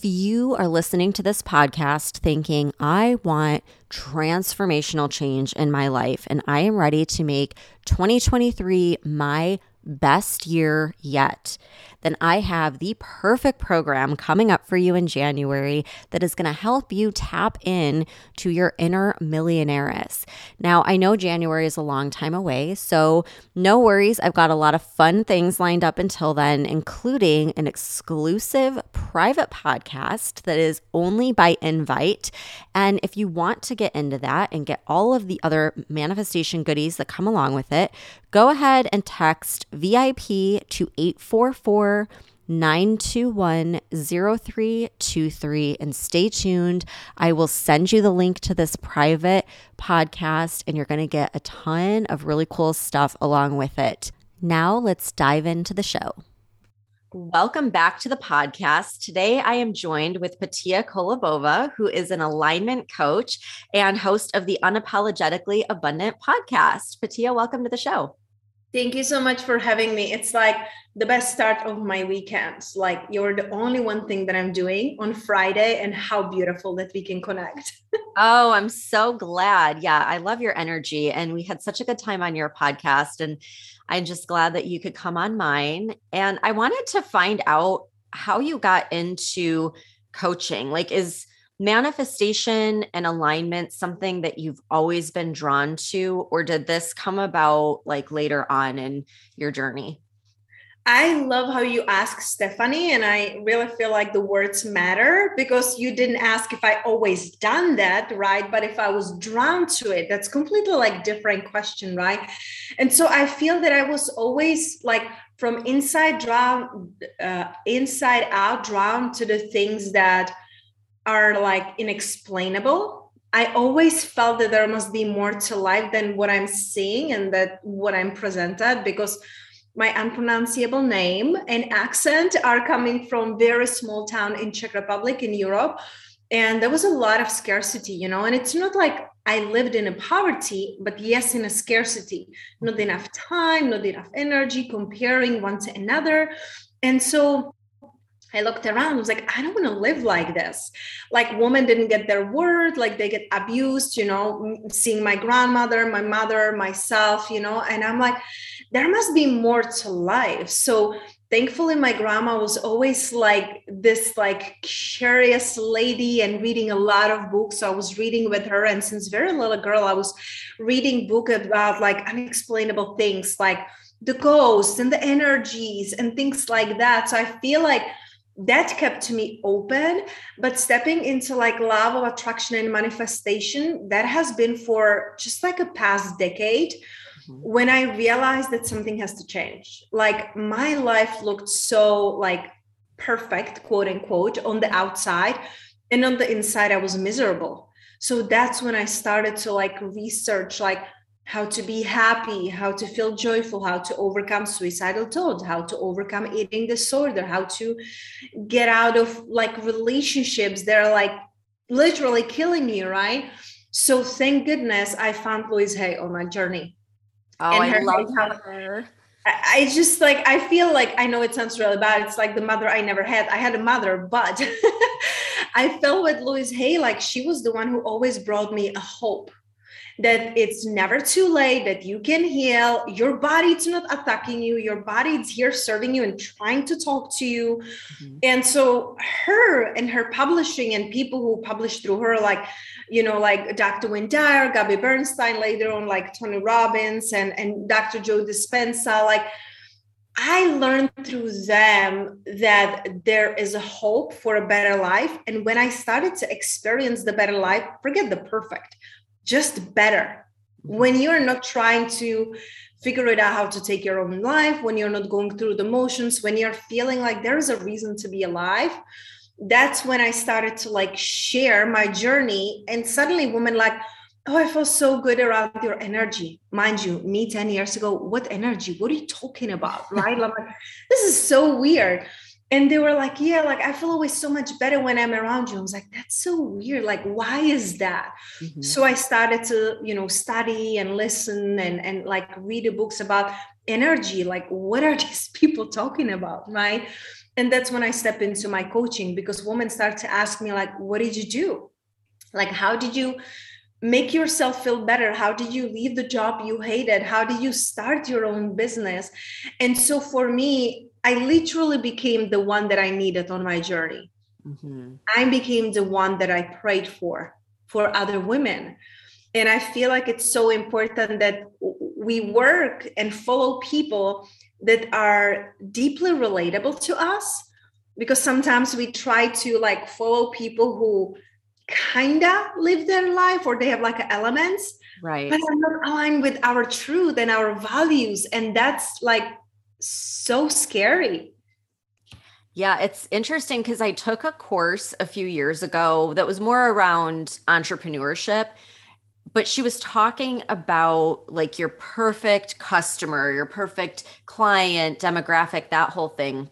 If you are listening to this podcast thinking, I want transformational change in my life and I am ready to make 2023 my best year yet, then I have the perfect program coming up for you in January that is going to help you tap in to your inner millionaires. Now, I know January is a long time away, so no worries. I've got a lot of fun things lined up until then, including an exclusive private podcast that is only by invite. And if you want to get into that and get all of the other manifestation goodies that come along with it, go ahead and text VIP to 844 921 0323 and stay tuned. I will send you the link to this private podcast, and you're going to get a ton of really cool stuff along with it. Now, let's dive into the show. Welcome back to the podcast. Today, I am joined with Patia Kolobova, who is an alignment coach and host of the Unapologetically Abundant podcast. Patia, welcome to the show. Thank you so much for having me. It's like the best start of my weekends. Like you're the only one thing that I'm doing on Friday, and how beautiful that we can connect. oh, I'm so glad. Yeah, I love your energy. And we had such a good time on your podcast. And I'm just glad that you could come on mine. And I wanted to find out how you got into coaching. Like, is manifestation and alignment something that you've always been drawn to or did this come about like later on in your journey I love how you ask Stephanie, and I really feel like the words matter because you didn't ask if I always done that, right? But if I was drawn to it, that's completely like different question, right? And so I feel that I was always like from inside drawn, uh, inside out drawn to the things that are like inexplainable. I always felt that there must be more to life than what i'm seeing and that what i'm presented because my unpronounceable name and accent are coming from very small town in czech republic in europe. And there was a lot of scarcity you know and it's not like i lived in a poverty but yes in a scarcity. Not enough time not enough energy comparing one to another. And so I looked around, I was like, I don't want to live like this. Like women didn't get their word, like they get abused, you know, seeing my grandmother, my mother, myself, you know, and I'm like, there must be more to life. So thankfully my grandma was always like this like curious lady and reading a lot of books so i was reading with her and since very little girl i was reading book about like unexplainable things like the ghosts and the energies and things like that so i feel like that kept me open but stepping into like law of attraction and manifestation that has been for just like a past decade mm-hmm. when i realized that something has to change like my life looked so like perfect quote unquote on the outside and on the inside i was miserable so that's when i started to like research like how to be happy, how to feel joyful, how to overcome suicidal thoughts, how to overcome eating disorder, how to get out of like relationships that are like literally killing me, right? So thank goodness I found Louise Hay on my journey. Oh, and I love her. I just like I feel like I know it sounds really bad. It's like the mother I never had. I had a mother, but I felt with Louise Hay like she was the one who always brought me a hope that it's never too late that you can heal your body it's not attacking you your body is here serving you and trying to talk to you mm-hmm. and so her and her publishing and people who publish through her like you know like dr dyer gabby bernstein later on like tony robbins and and dr joe dispenza like I learned through them that there is a hope for a better life. And when I started to experience the better life, forget the perfect, just better. Mm-hmm. When you're not trying to figure it out how to take your own life when you're not going through the motions when you're feeling like there's a reason to be alive that's when i started to like share my journey. And suddenly women like oh i feel so good around your energy. Mind you me 10 years ago what energy? What are you talking about? Right? Like this is so weird and they were like yeah like i feel always so much better when i'm around you. I was like that's so weird. Like why is that? Mm-hmm. so i started to you know study and listen and and like read the books about energy. Like what are these people talking about right? And that's when i step into my coaching because women start to ask me like what did you do? Like how did you make yourself feel better? How did you leave the job you hated? How did you start your own business? And so for me i literally became the one that i needed on my journey. Mm-hmm. i became the one that i prayed for for other women. And i feel like it's so important that we work and follow people that are deeply relatable to us because sometimes we try to like follow people who kinda live their life or they have like elements right. but are not aligned with our truth and our values. And that's like so scary yeah, it's interesting because I took a course a few years ago that was more around entrepreneurship, but she was talking about like your perfect customer, your perfect client demographic, that whole thing.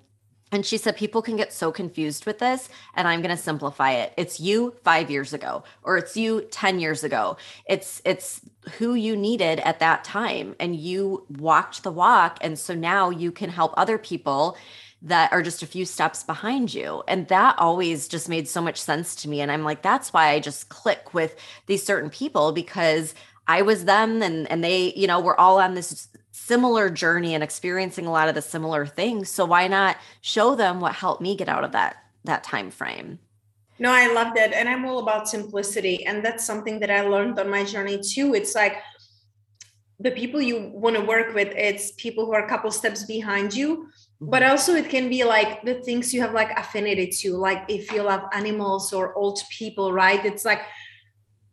And she said, people can get so confused with this. And I'm going to simplify it. It's you five years ago, or it's you 10 years ago. It's, it's who you needed at that time. And you walked the walk. And so now you can help other people that are just a few steps behind you. And that always just made so much sense to me. And I'm like, that's why I just click with these certain people because I was them and and they, you know, we're all on this similar journey and experiencing a lot of the similar things. So why not show them what helped me get out of that that time frame? No i love that and i'm all about simplicity and that's something that i learned on my journey too. It's like the people you want to work with it's people who are a couple steps behind you but mm-hmm. also it can be like the things you have like affinity to like if you love animals or old people right? It's like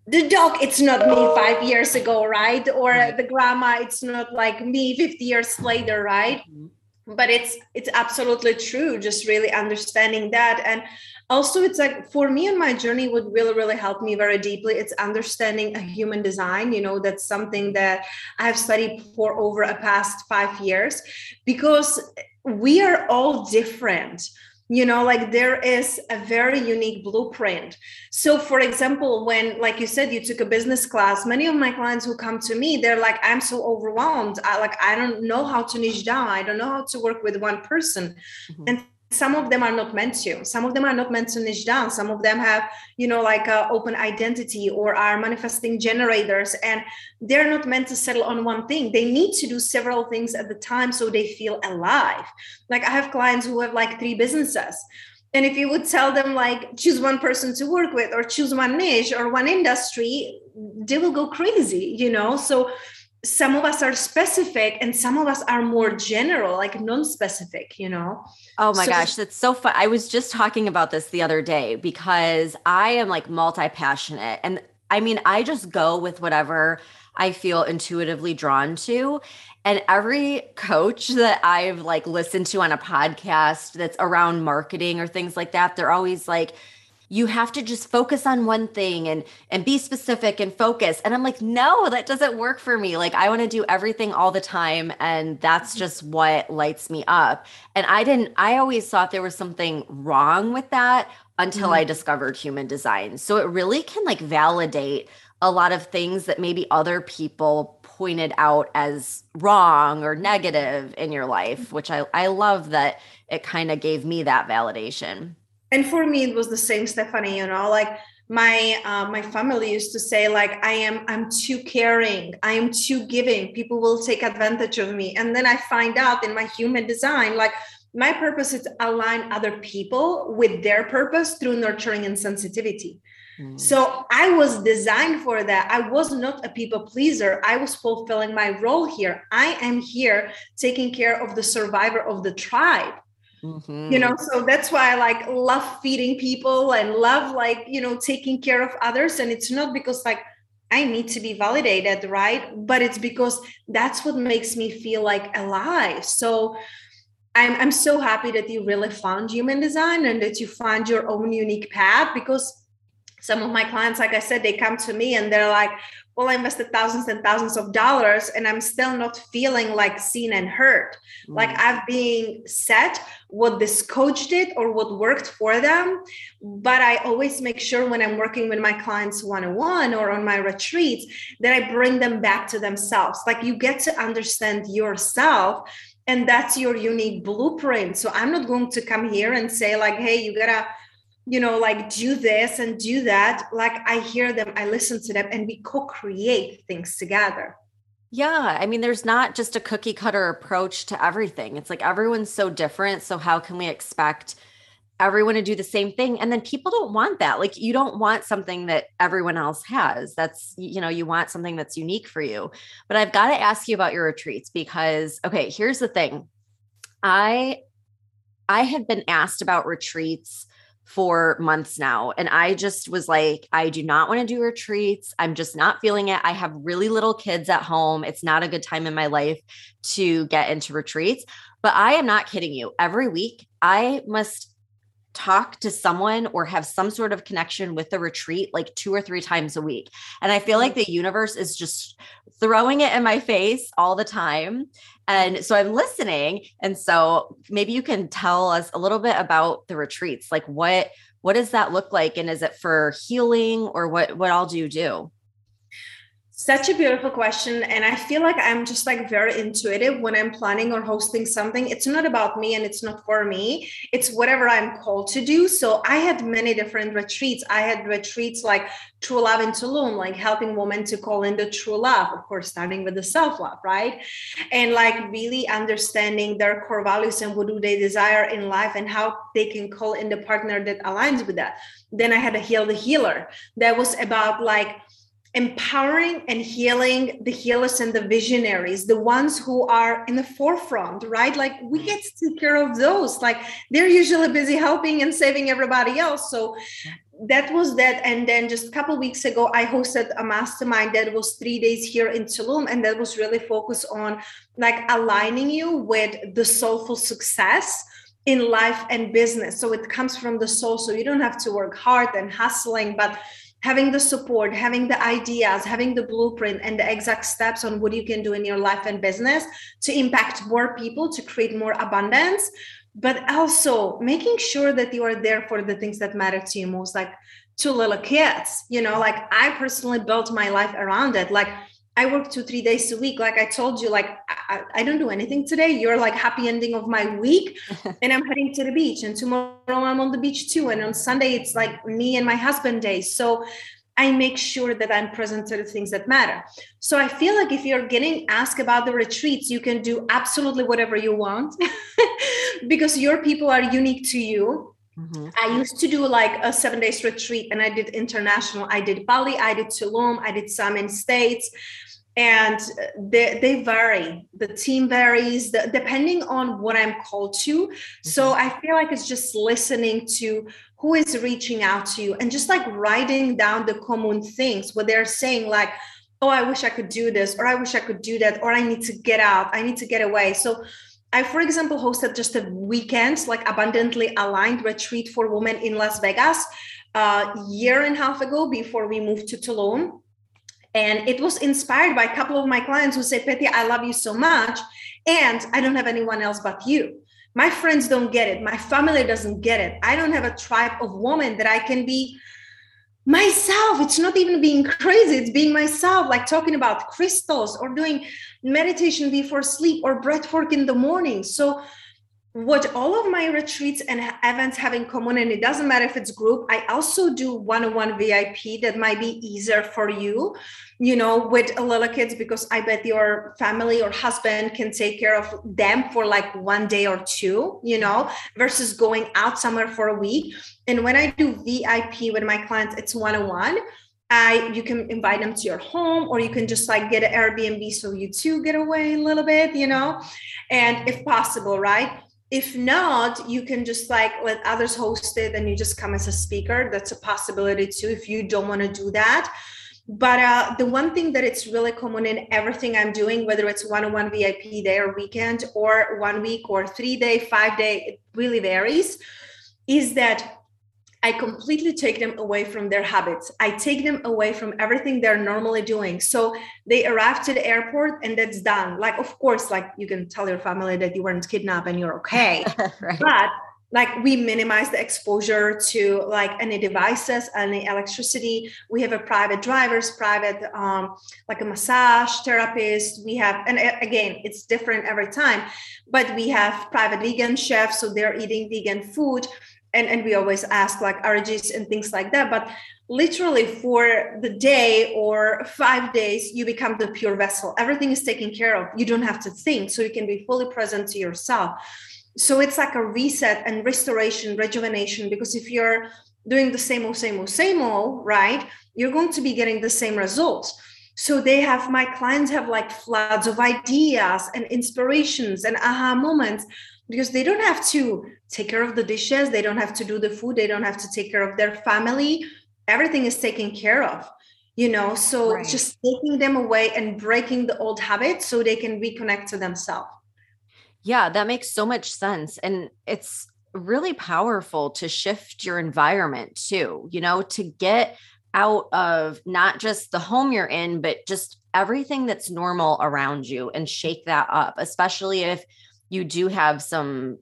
the dog it's not me five years ago right? Or the grandma it's not like me 50 years later right? Mm-hmm. but it's it's absolutely true just really understanding that. And also it's like for me and my journey would really really help me very deeply. It's understanding a human design you know that's something that i have studied for over a past five years because we are all different you know like there is a very unique blueprint. So for example when like you said you took a business class many of my clients who come to me they're like i'm so overwhelmed. I like i don't know how to niche down. I don't know how to work with one person. Mm-hmm. and some of them are not meant to. Some of them are not meant to niche down. Some of them have you know like a open identity or are manifesting generators and they're not meant to settle on one thing. They need to do several things at the time so they feel alive. Like i have clients who have like three businesses and if you would tell them like choose one person to work with or choose one niche or one industry they will go crazy you know? So some of us are specific and some of us are more general like non-specific you know? Oh my so, gosh that's so fun i was just talking about this the other day because i am like multi-passionate and i mean i just go with whatever i feel intuitively drawn to and every coach that i've like listened to on a podcast that's around marketing or things like that they're always like you have to just focus on one thing and and be specific and focus. And i'm like no that doesn't work for me. Like i want to do everything all the time and that's mm-hmm. just what lights me up. And i didn't i always thought there was something wrong with that until mm-hmm. i discovered human design. So it really can like validate a lot of things that maybe other people pointed out as wrong or negative in your life which i i love that it kind of gave me that validation and for me it was the same stephanie you know like my uh, my family used to say like i am i'm too caring. I am too giving. People will take advantage of me. And then i find out in my human design like my purpose is to align other people with their purpose through nurturing and sensitivity. Mm. so i was designed for that. I was not a people pleaser. I was fulfilling my role here. I am here taking care of the survivor of the tribe Mm-hmm. You know, so that's why I like love feeding people and love like, you know, taking care of others. And it's not because like I need to be validated, right? But it's because that's what makes me feel like alive. So I'm, I'm so happy that you really found human design and that you found your own unique path because some of my clients like i said they come to me and they're like well i invested thousands and thousands of dollars and i'm still not feeling like seen and heard mm-hmm. like mm. i've been set what this coach did or what worked for them but i always make sure when i'm working with my clients one-on-one or on my retreats that i bring them back to themselves like you get to understand yourself and that's your unique blueprint so i'm not going to come here and say like hey you gotta you know like do this and do that. Like i hear them i listen to them and we co-create things together. Yeah i mean there's not just a cookie cutter approach to everything. It's like everyone's so different so how can we expect everyone to do the same thing? And then people don't want that. Like you don't want something that everyone else has. That's you know you want something that's unique for you. But i've got to ask you about your retreats because okay here's the thing. I i have been asked about retreats for months now. And I just was like, I do not want to do retreats. I'm just not feeling it. I have really little kids at home. It's not a good time in my life to get into retreats. But I am not kidding you. Every week, I must talk to someone or have some sort of connection with the retreat like two or three times a week. And I feel like mm. the universe is just throwing it in my face all the time. And so I'm listening. And so maybe you can tell us a little bit about the retreats. Like what what does that look like? And is it for healing or what what all do you do? Such a beautiful question. And I feel like I'm just like very intuitive when I'm planning or hosting something. It's not about me and it's not for me. It's whatever I'm called to do. So I had many different retreats. I had retreats like True Love in Tulum, like helping women to call in the true love, of course, starting with the self love, right? And like really understanding their core values and what do they desire in life and how they can call in the partner that aligns with that. Then I had a Heal the Healer that was about like, empowering and healing the healers and the visionaries the ones who are in the forefront right? Like we mm. get to take care of those. Like they're usually busy helping and saving everybody else. So that was that. And then just a couple weeks ago i hosted a mastermind that was three days here in tulum and that was really focused on like aligning you with the soulful success in life and business. So it comes from the soul. So you don't have to work hard and hustling but having the support, having the ideas, having the blueprint and the exact steps on what you can do in your life and business to impact more people, to create more abundance, but also making sure that you are there for the things that matter to you most, like two little kids. You know, like I personally built my life around it. Like I work two, three days a week. Like I told you, like I, I, don't do anything today. You're like happy ending of my week. and I'm heading to the beach. And tomorrow I'm on the beach too. And on Sunday, it's like me and my husband day. So I make sure that I'm present to the things that matter. So I feel like if you're getting asked about the retreats, you can do absolutely whatever you want because your people are unique to you. Mm-hmm. I used to do like a seven days retreat and I did international. I did Bali, I did Tulum, I did some in States and they, they vary. The team varies the, depending on what i'm called to. Mm-hmm. so i feel like it's just listening to who is reaching out to you and just like writing down the common things. What they're saying like oh i wish i could do this or i wish i could do that or i need to get out. I need to get away. So i for example hosted just a weekend like abundantly aligned retreat for women in las vegas a uh, year and a half ago before we moved to tulum and it was inspired by a couple of my clients who say, Petty, I love you so much. And I don't have anyone else but you. My friends don't get it. My family doesn't get it. I don't have a tribe of women that I can be myself. It's not even being crazy, it's being myself, like talking about crystals or doing meditation before sleep or breath work in the morning. So what all of my retreats and events have in common and it doesn't matter if it's group i also do one-on-one vip that might be easier for you you know with a little kids because i bet your family or husband can take care of them for like one day or two you know versus going out somewhere for a week. And when i do vip with my clients it's one-on-one. I you can invite them to your home or you can just like get an Airbnb so you too get away a little bit, you know, and if possible, right? If not you can just like let others host it and you just come as a speaker. That's a possibility too if you don't want to do that. But uh, the one thing that it's really common in everything i'm doing whether it's one-on-one vip day or weekend or one week or three day five day it really varies is that I completely take them away from their habits. I take them away from everything they're normally doing. So they arrive to the airport and that's done. Like, of course, like you can tell your family that you weren't kidnapped and you're okay. right. But like we minimize the exposure to like any devices any electricity we have a private drivers private um, like a massage therapist we have and again it's different every time but we have private vegan chefs so they're eating vegan food and, and we always ask like allergies and things like that but literally for the day or five days you become the pure vessel. Everything is taken care of. You don't have to think so you can be fully present to yourself. So it's like a reset and restoration rejuvenation because if you're doing the same old same old same old right you're going to be getting the same results. So they have my clients have like floods of ideas and inspirations and aha moments because they don't have to take care of the dishes they don't have to do the food they don't have to take care of their family everything is taken care of you know so right. just taking them away and breaking the old habits so they can reconnect to themselves yeah, that makes so much sense. And it's really powerful to shift your environment too, you know, to get out of not just the home you're in, but just everything that's normal around you and shake that up, especially if you do have some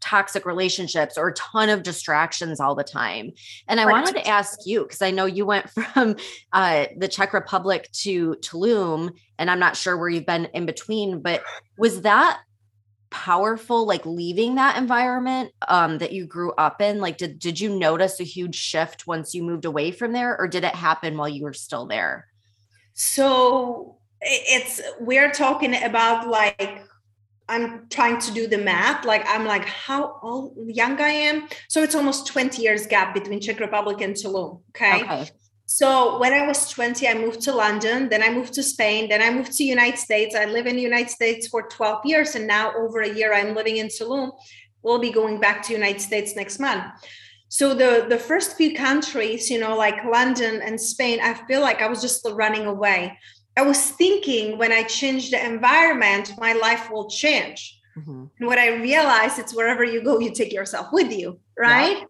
toxic relationships or a ton of distractions all the time. And I right. wanted to ask you because I know you went from uh, the Czech Republic to Tulum, and I'm not sure where you've been in between, but was that powerful like leaving that environment um that you grew up in like did did you notice a huge shift once you moved away from there or did it happen while you were still there so it's we're talking about like i'm trying to do the math like i'm like how old young i am so it's almost 20 years gap between czech republic and tulum okay, okay. So when I was 20, I moved to London, then I moved to Spain, then I moved to United States. I live in the United States for 12 years and now over a year I'm living in Tulum. We'll be going back to United States next month. So the the first few countries, you know, like London and Spain, I feel like I was just running away. I was thinking when I change the environment, my life will change. Mm-hmm. And what I realized, it's wherever you go, you take yourself with you, right? Yeah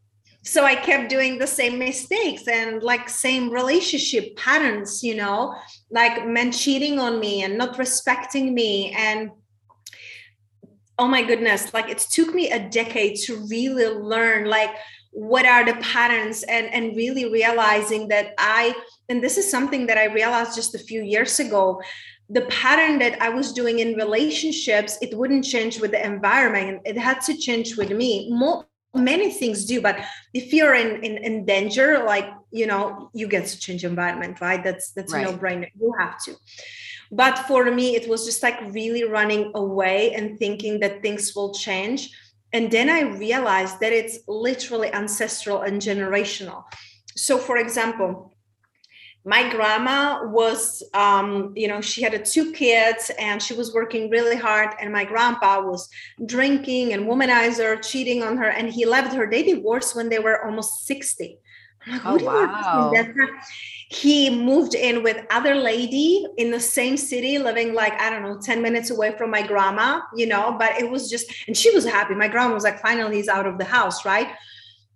so i kept doing the same mistakes and like same relationship patterns you know like men cheating on me and not respecting me and oh my goodness like it took me a decade to really learn like what are the patterns and and really realizing that i and this is something that i realized just a few years ago the pattern that i was doing in relationships it wouldn't change with the environment. It had to change with me. More many things do but if you're in, in in danger like you know you get to change environment right? That's that's right. a no-brainer. You have to. But for me it was just like really running away and thinking that things will change and then i realized that it's literally ancestral and generational. So for example my grandma was um, you know she had two kids and she was working really hard. And my grandpa was drinking and womanizer cheating on her. And he left her. They divorced when they were almost 60 i'm like oh, wow. he moved in with other lady in the same city living like i don't know 10 minutes away from my grandma you know but it was just and she was happy. My grandma was like finally he's out of the house right?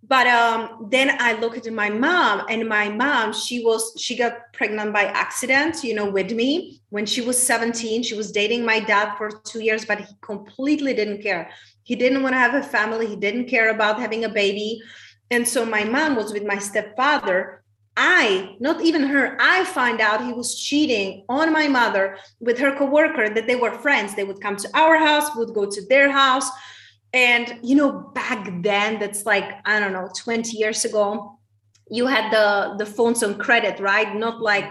But um, then i looked at my mom and my mom she was she got pregnant by accident you know with me. When she was 17 she was dating my dad for two years but he completely didn't care. He didn't want to have a family. He didn't care about having a baby and so my mom was with my stepfather. I not even her i find out he was cheating on my mother with her coworker that they were friends. They would come to our house would go to their house. And you know back then that's like i don't know 20 years ago you had the the phones on credit right? Not like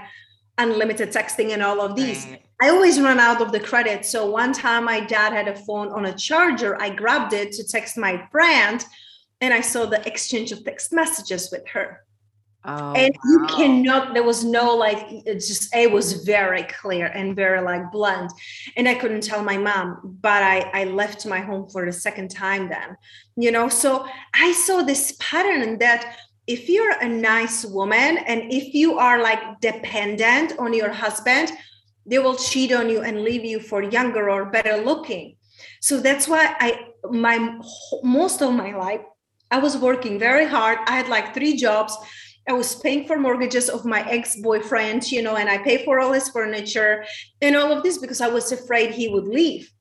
unlimited texting and all of these. Right. i always run out of the credit. So one time my dad had a phone on a charger. I grabbed it to text my friend and i saw the exchange of text messages with her Oh, and wow. you cannot, there was no like, it's just, it was very clear and very like blunt. And I couldn't tell my mom, but I, I left my home for the second time then, you know? So I saw this pattern that if you're a nice woman and if you are like dependent on your husband, they will cheat on you and leave you for younger or better looking. So that's why I, my most of my life, I was working very hard. I had like three jobs. I was paying for mortgages of my ex-boyfriend, you know, and I pay for all his furniture and all of this because I was afraid he would leave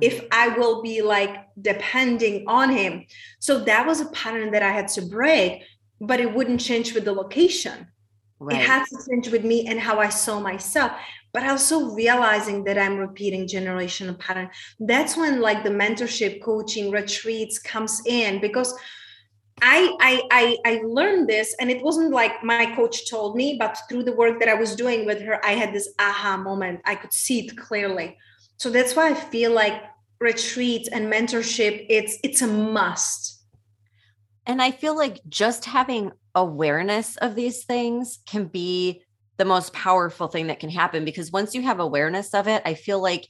if mm-hmm. I will be like depending on him. So that was a pattern that I had to break, but it wouldn't change with the location. Right. It had to change with me and how I saw myself. But also realizing that I'm repeating generational pattern. That's when like the mentorship, coaching, retreats comes in because I, I I I learned this, and it wasn't like my coach told me, but through the work that I was doing with her, I had this aha moment. I could see it clearly. So that's why I feel like retreat and mentorship it's it's a must. And I feel like just having awareness of these things can be the most powerful thing that can happen because once you have awareness of it, I feel like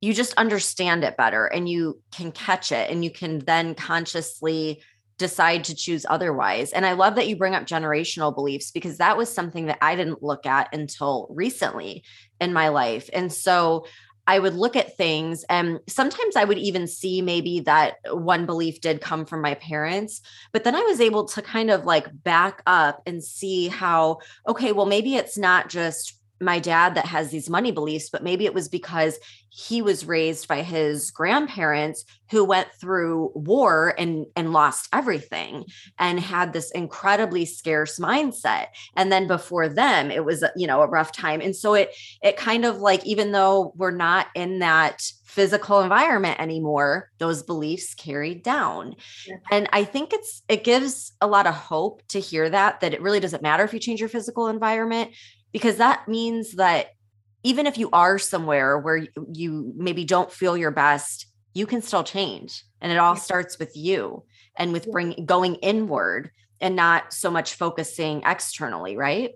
you just understand it better and you can catch it and you can then consciously decide to choose otherwise. And I love that you bring up generational beliefs because that was something that I didn't look at until recently in my life. And so I would look at things and sometimes I would even see maybe that one belief did come from my parents, but then I was able to kind of like back up and see how, okay, well, maybe it's not just my dad that has these money beliefs, but maybe it was because he was raised by his grandparents who went through war and and lost everything and had this incredibly scarce mindset. And then before them it was you know a rough time. And so it it kind of like even though we're not in that physical environment anymore those beliefs carried down. Yeah. and i think it's it gives a lot of hope to hear that that it really doesn't matter if you change your physical environment because that means that even if you are somewhere where you maybe don't feel your best you can still change and it all starts with you and with bring going inward and not so much focusing externally right?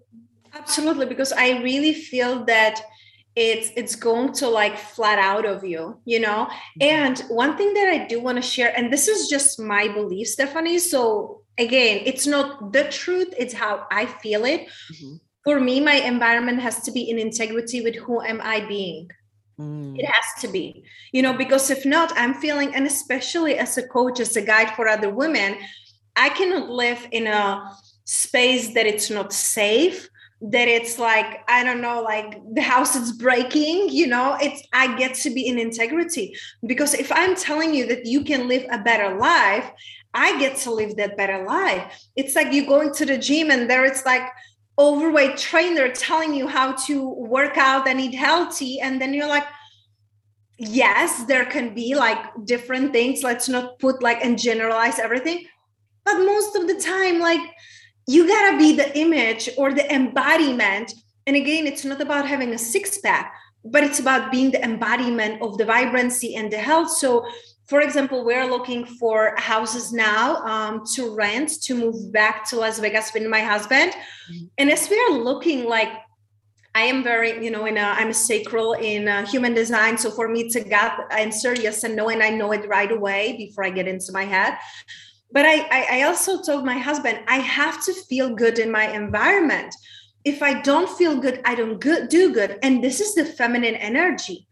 Absolutely because i really feel that it's it's going to like flat out of you you know? Mm-hmm. and one thing that i do want to share and this is just my belief stephanie so again it's not the truth it's how i feel it. Mm-hmm for me my environment has to be in integrity with who am i being. Mm. it has to be. You know because if not i'm feeling and especially as a coach as a guide for other women i cannot live in a space that it's not safe that it's like i don't know like the house is breaking you know? It's i get to be in integrity. Because if i'm telling you that you can live a better life i get to live that better life. It's like you going to the gym and there it's like overweight trainer telling you how to work out and eat healthy and then you're like yes there can be like different things. Let's not put like and generalize everything. But most of the time like you gotta be the image or the embodiment. And again it's not about having a six pack but it's about being the embodiment of the vibrancy and the health. So for example, we're looking for houses now um, to rent to move back to Las Vegas with my husband. Mm-hmm. And as we are looking, like I am very, you know, in a, I'm a sacral in uh, human design. So for me, it's a gut answer, yes and no, and I know it right away before I get into my head. But I, I, I also told my husband, I have to feel good in my environment. If I don't feel good, I don't good, do good. And this is the feminine energy.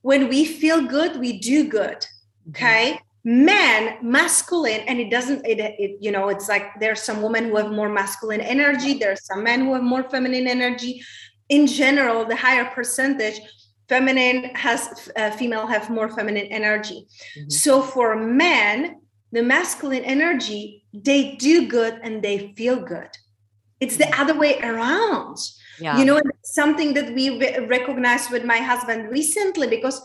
When we feel good, we do good okay men masculine and it doesn't it, it you know it's like there's some women who have more masculine energy there's some men who have more feminine energy in general the higher percentage feminine has uh, female have more feminine energy mm-hmm. so for men the masculine energy they do good and they feel good it's the mm-hmm. other way around yeah. you know something that we re- recognized with my husband recently because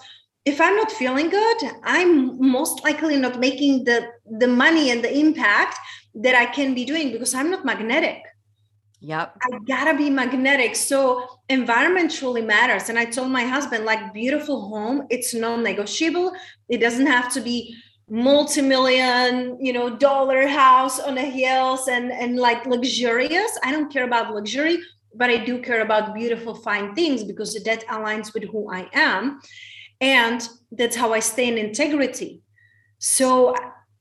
if i'm not feeling good i'm most likely not making the the money and the impact that i can be doing because i'm not magnetic. Yep. I gotta be magnetic. So environment truly matters. And i told my husband like beautiful home it's non-negotiable. It doesn't have to be multi-million you know dollar house on the hills and and like luxurious. I don't care about luxury but i do care about beautiful fine things because that aligns with who i am and that's how i stay in integrity. So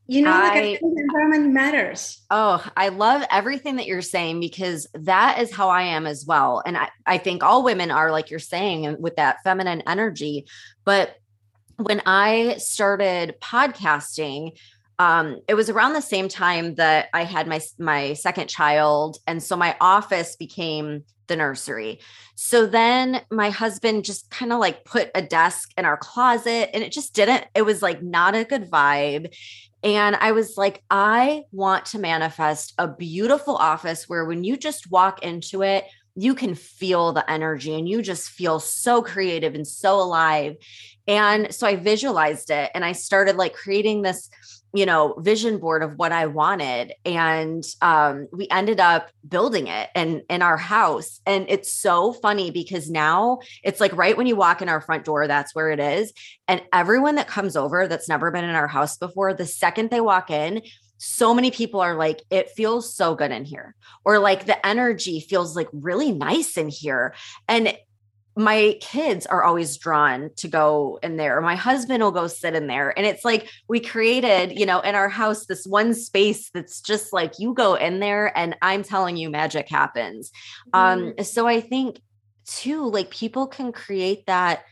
you know like I, the environment matters. Oh i love everything that you're saying because that is how i am as well. And i, I think all women are like you're saying with that feminine energy. But when i started podcasting um, it was around the same time that I had my my second child, and so my office became the nursery. So then my husband just kind of like put a desk in our closet, and it just didn't. It was like not a good vibe. And I was like, I want to manifest a beautiful office where when you just walk into it, you can feel the energy and you just feel so creative and so alive. And so I visualized it and I started like creating this you know vision board of what i wanted. And um, we ended up building it and in our house. And it's so funny because now it's like right when you walk in our front door that's where it is. And everyone that comes over that's never been in our house before the second they walk in so many people are like it feels so good in here. Or like the energy feels like really nice in here. And my kids are always drawn to go in there. My husband will go sit in there. And it's like we created, you know, in our house, this one space that's just like you go in there and I'm telling you, magic happens. Mm-hmm. Um, so I think too, like people can create that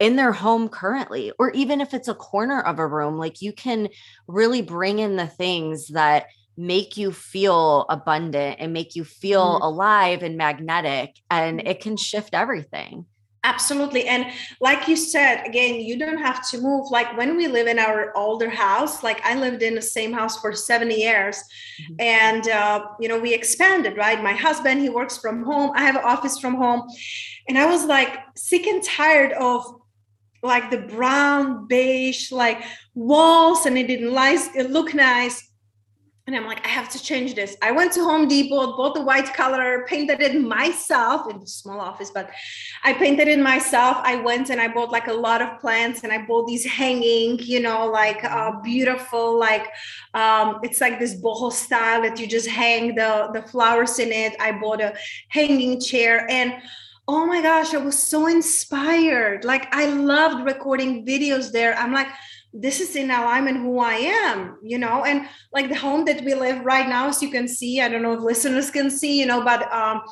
in their home currently, or even if it's a corner of a room, like you can really bring in the things that make you feel abundant and make you feel mm alive and magnetic and mm. it can shift everything absolutely and like you said again you don't have to move like when we live in our older house like i lived in the same house for 70 years mm-hmm. and uh, you know we expanded right my husband he works from home i have an office from home and i was like sick and tired of like the brown beige like walls and it didn't nice it look nice and I'm like, I have to change this. I went to Home Depot, bought the white color, painted it myself in a small office, but I painted it myself. I went and I bought like a lot of plants and I bought these hanging, you know, like uh, beautiful, like um, it's like this boho style that you just hang the, the flowers in it. I bought a hanging chair and oh my gosh, I was so inspired. Like I loved recording videos there. I'm like, this is in alignment who I am, you know, and like the home that we live right now, as you can see, I don't know if listeners can see, you know, but um,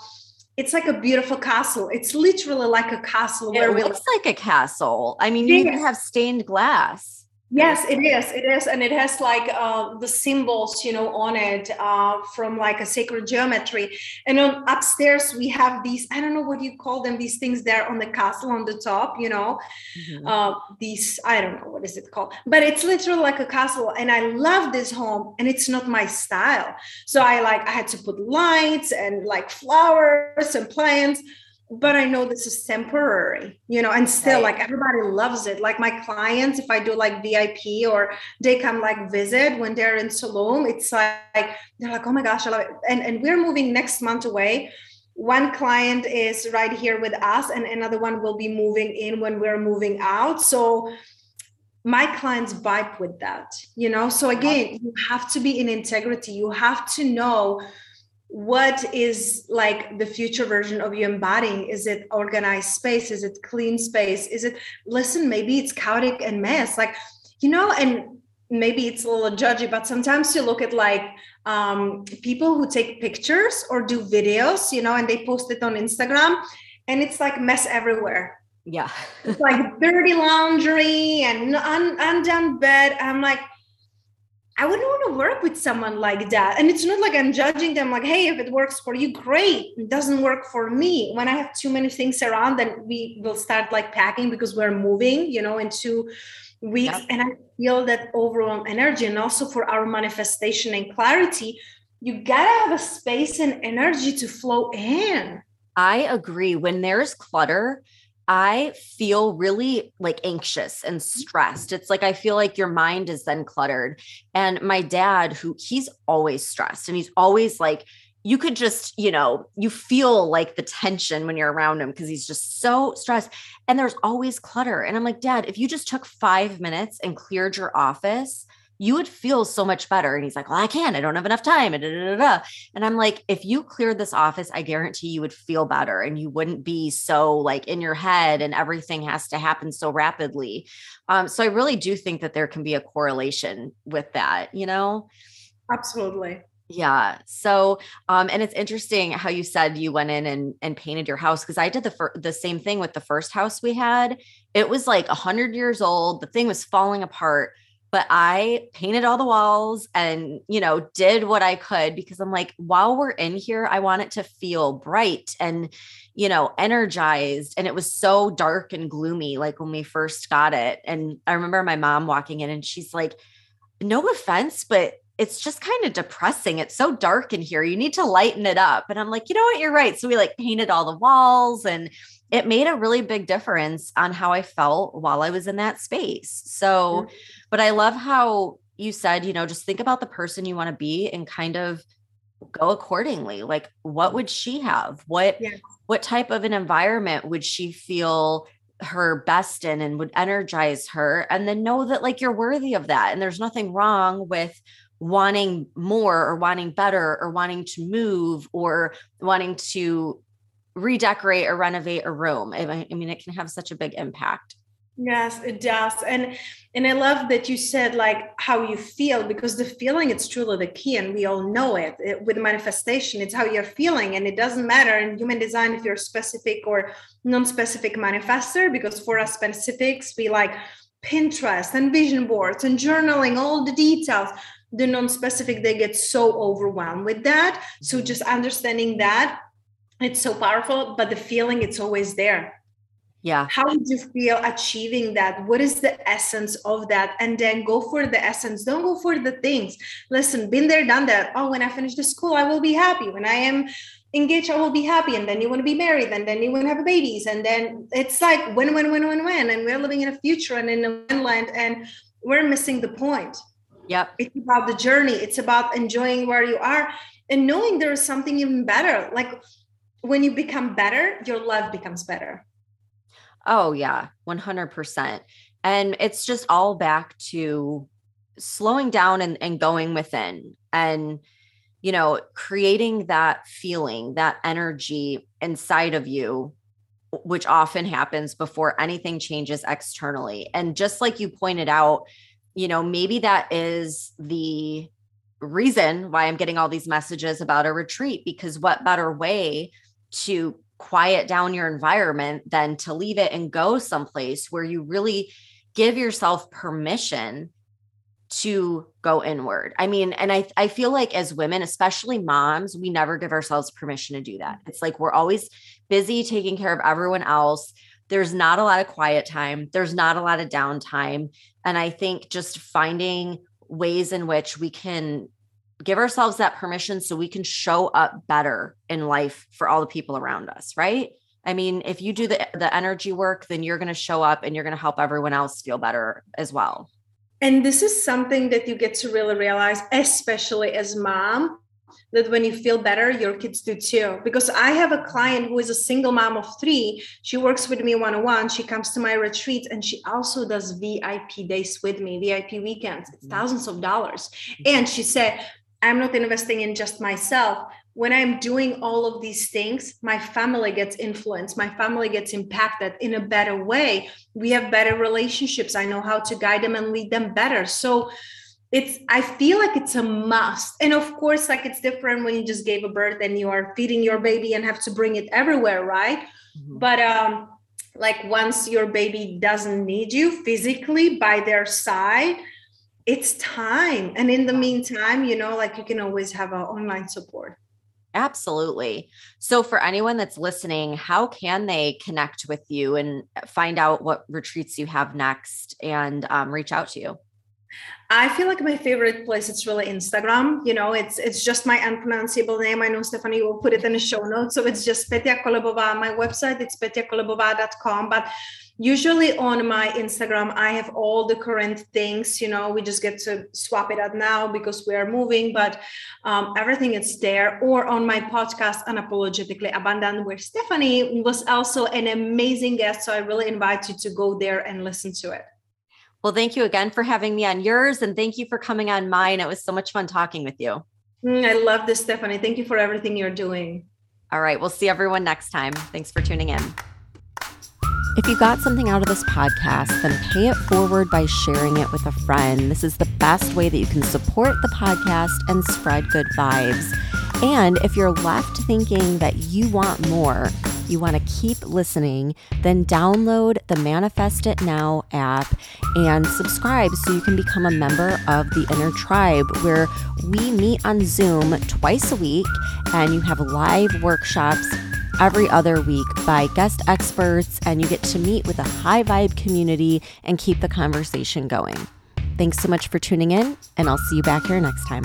it's like a beautiful castle. It's literally like a castle. It looks like a castle. I mean, you even have stained glass. Yes, it is. It is, and it has like uh, the symbols, you know, on it uh, from like a sacred geometry. And on upstairs we have these. I don't know what you call them. These things there on the castle on the top. You know, mm-hmm. uh, these. I don't know what is it called, but it's literally like a castle. And I love this home, and it's not my style. So I like I had to put lights and like flowers and plants but I know this is temporary, you know, and still right. like everybody loves it. Like my clients, if I do like VIP or they come like visit when they're in Tulum, it's like they're like, oh my gosh, I love it. And and we're moving next month away. One client is right here with us, and another one will be moving in when we're moving out. So my clients vibe with that, you know. So again, you have to be in integrity. You have to know what is like the future version of you embodying? Is it organized space? Is it clean space? Is it listen maybe it's chaotic and mess. Like you know and maybe it's a little judgy but sometimes you look at like um, people who take pictures or do videos you know and they post it on instagram and it's like mess everywhere. Yeah. It's like dirty laundry and un- undone bed. I'm like I wouldn't want to work with someone like that. And it's not like I'm judging them, like, hey, if it works for you, great. It doesn't work for me. When I have too many things around, then we will start like packing because we're moving, you know, in two weeks. Yep. And I feel that overall energy. And also for our manifestation and clarity, you gotta have a space and energy to flow in. I agree. When there's clutter, I feel really like anxious and mm-hmm. stressed. It's like I feel like your mind is then cluttered. And my dad, who he's always stressed and he's always like, you could just, you know, you feel like the tension when you're around him because he's just so stressed. And there's always clutter. And I'm like, Dad, if you just took five minutes and cleared your office, you would feel so much better. And he's like, well, I can't, I don't have enough time. And, and I'm like, if you cleared this office, I guarantee you would feel better and you wouldn't be so like in your head and everything has to happen so rapidly. Um, so I really do think that there can be a correlation with that, you know? Absolutely. Yeah. So, um, and it's interesting how you said you went in and, and painted your house because I did the fir- the same thing with the first house we had. It was like a hundred years old. The thing was falling apart but I painted all the walls and, you know, did what I could because I'm like, while we're in here, I want it to feel bright and, you know, energized. And it was so dark and gloomy, like when we first got it. And I remember my mom walking in and she's like, no offense, but it's just kind of depressing. It's so dark in here. You need to lighten it up. And I'm like, you know what? You're right. So we like painted all the walls and it made a really big difference on how I felt while I was in that space. So, mm-hmm. but I love how you said, you know, just think about the person you want to be and kind of go accordingly. Like what would she have? What yeah. what type of an environment would she feel her best in and would energize her and then know that like you're worthy of that and there's nothing wrong with wanting more or wanting better or wanting to move or wanting to redecorate or renovate a room. I mean, it can have such a big impact. Yes, it does. And and I love that you said like how you feel because the feeling it's truly the key and we all know it. it. with manifestation it's how you're feeling and it doesn't matter in human design if you're specific or non-specific manifester because for us specifics we like Pinterest and vision boards and journaling all the details the non-specific they get so overwhelmed with that so mm-hmm. just understanding that it's so powerful but the feeling it's always there. Yeah. How did you feel achieving that? What is the essence of that? And then go for the essence. Don't go for the things. Listen been there done that. Oh when i finish the school i will be happy. When i am engaged i will be happy. And then you want to be married and then you want to have babies. And then it's like when when when when when? And we're living in a future and in a land and we're missing the point. Yep. It's about the journey. It's about enjoying where you are and knowing there is something even better. Like when you become better, your love becomes better. Oh, yeah, 100%. And it's just all back to slowing down and, and going within and, you know, creating that feeling, that energy inside of you, which often happens before anything changes externally. And just like you pointed out, you know, maybe that is the reason why I'm getting all these messages about a retreat because what better way to quiet down your environment than to leave it and go someplace where you really give yourself permission to go inward. I mean, and I I feel like as women, especially moms, we never give ourselves permission to do that. Mm-hmm. It's like we're always busy taking care of everyone else. There's not a lot of quiet time. There's not a lot of downtime. And I think just finding ways in which we can give ourselves that permission so we can show up better in life for all the people around us, right? I mean, if you do the the energy work, then you're going to show up and you're going to help everyone else feel better as well. And this is something that you get to really realize, especially as mom, that when you feel better, your kids do too. Because I have a client who is a single mom of three. She works with me one on one. She comes to my retreat and she also does VIP days with me, VIP weekends. It's mm-hmm. thousands of dollars. And she said, I'm not investing in just myself. When I'm doing all of these things, my family gets influenced, my family gets impacted in a better way. We have better relationships. I know how to guide them and lead them better. So it's I feel like it's a must. And of course, like it's different when you just gave a birth and you are feeding your baby and have to bring it everywhere, right? Mm-hmm. But um like once your baby doesn't need you physically by their side, it's time and in the meantime you know like you can always have an online support absolutely so for anyone that's listening how can they connect with you and find out what retreats you have next and um, reach out to you I feel like my favorite place it's really Instagram. You know, it's it's just my unpronounceable name. I know Stephanie will put it in the show notes. So it's just Petia Kolebova. My website it's petiakolebova.com. But usually on my instagram i have all the current things you know we just get to swap it out now because we are moving but um, everything is there. Or on my podcast unapologetically abundant where stephanie was also an amazing guest so i really invite you to go there and listen to it. Well thank you again for having me on yours and thank you for coming on mine. It was so much fun talking with you. Mm, i love this stephanie. Thank you for everything you're doing. All right we'll see everyone next time. Thanks for tuning in if you got something out of this podcast, then pay it forward by sharing it with a friend. This is the best way that you can support the podcast and spread good vibes. And if you're left thinking that you want more, you want to keep listening, then download the Manifest It Now app and subscribe so you can become a member of the Inner Tribe, where we meet on Zoom twice a week and you have live workshops every other week by guest experts, and you get to meet with a high vibe community and keep the conversation going. Thanks so much for tuning in, and I'll see you back here next time.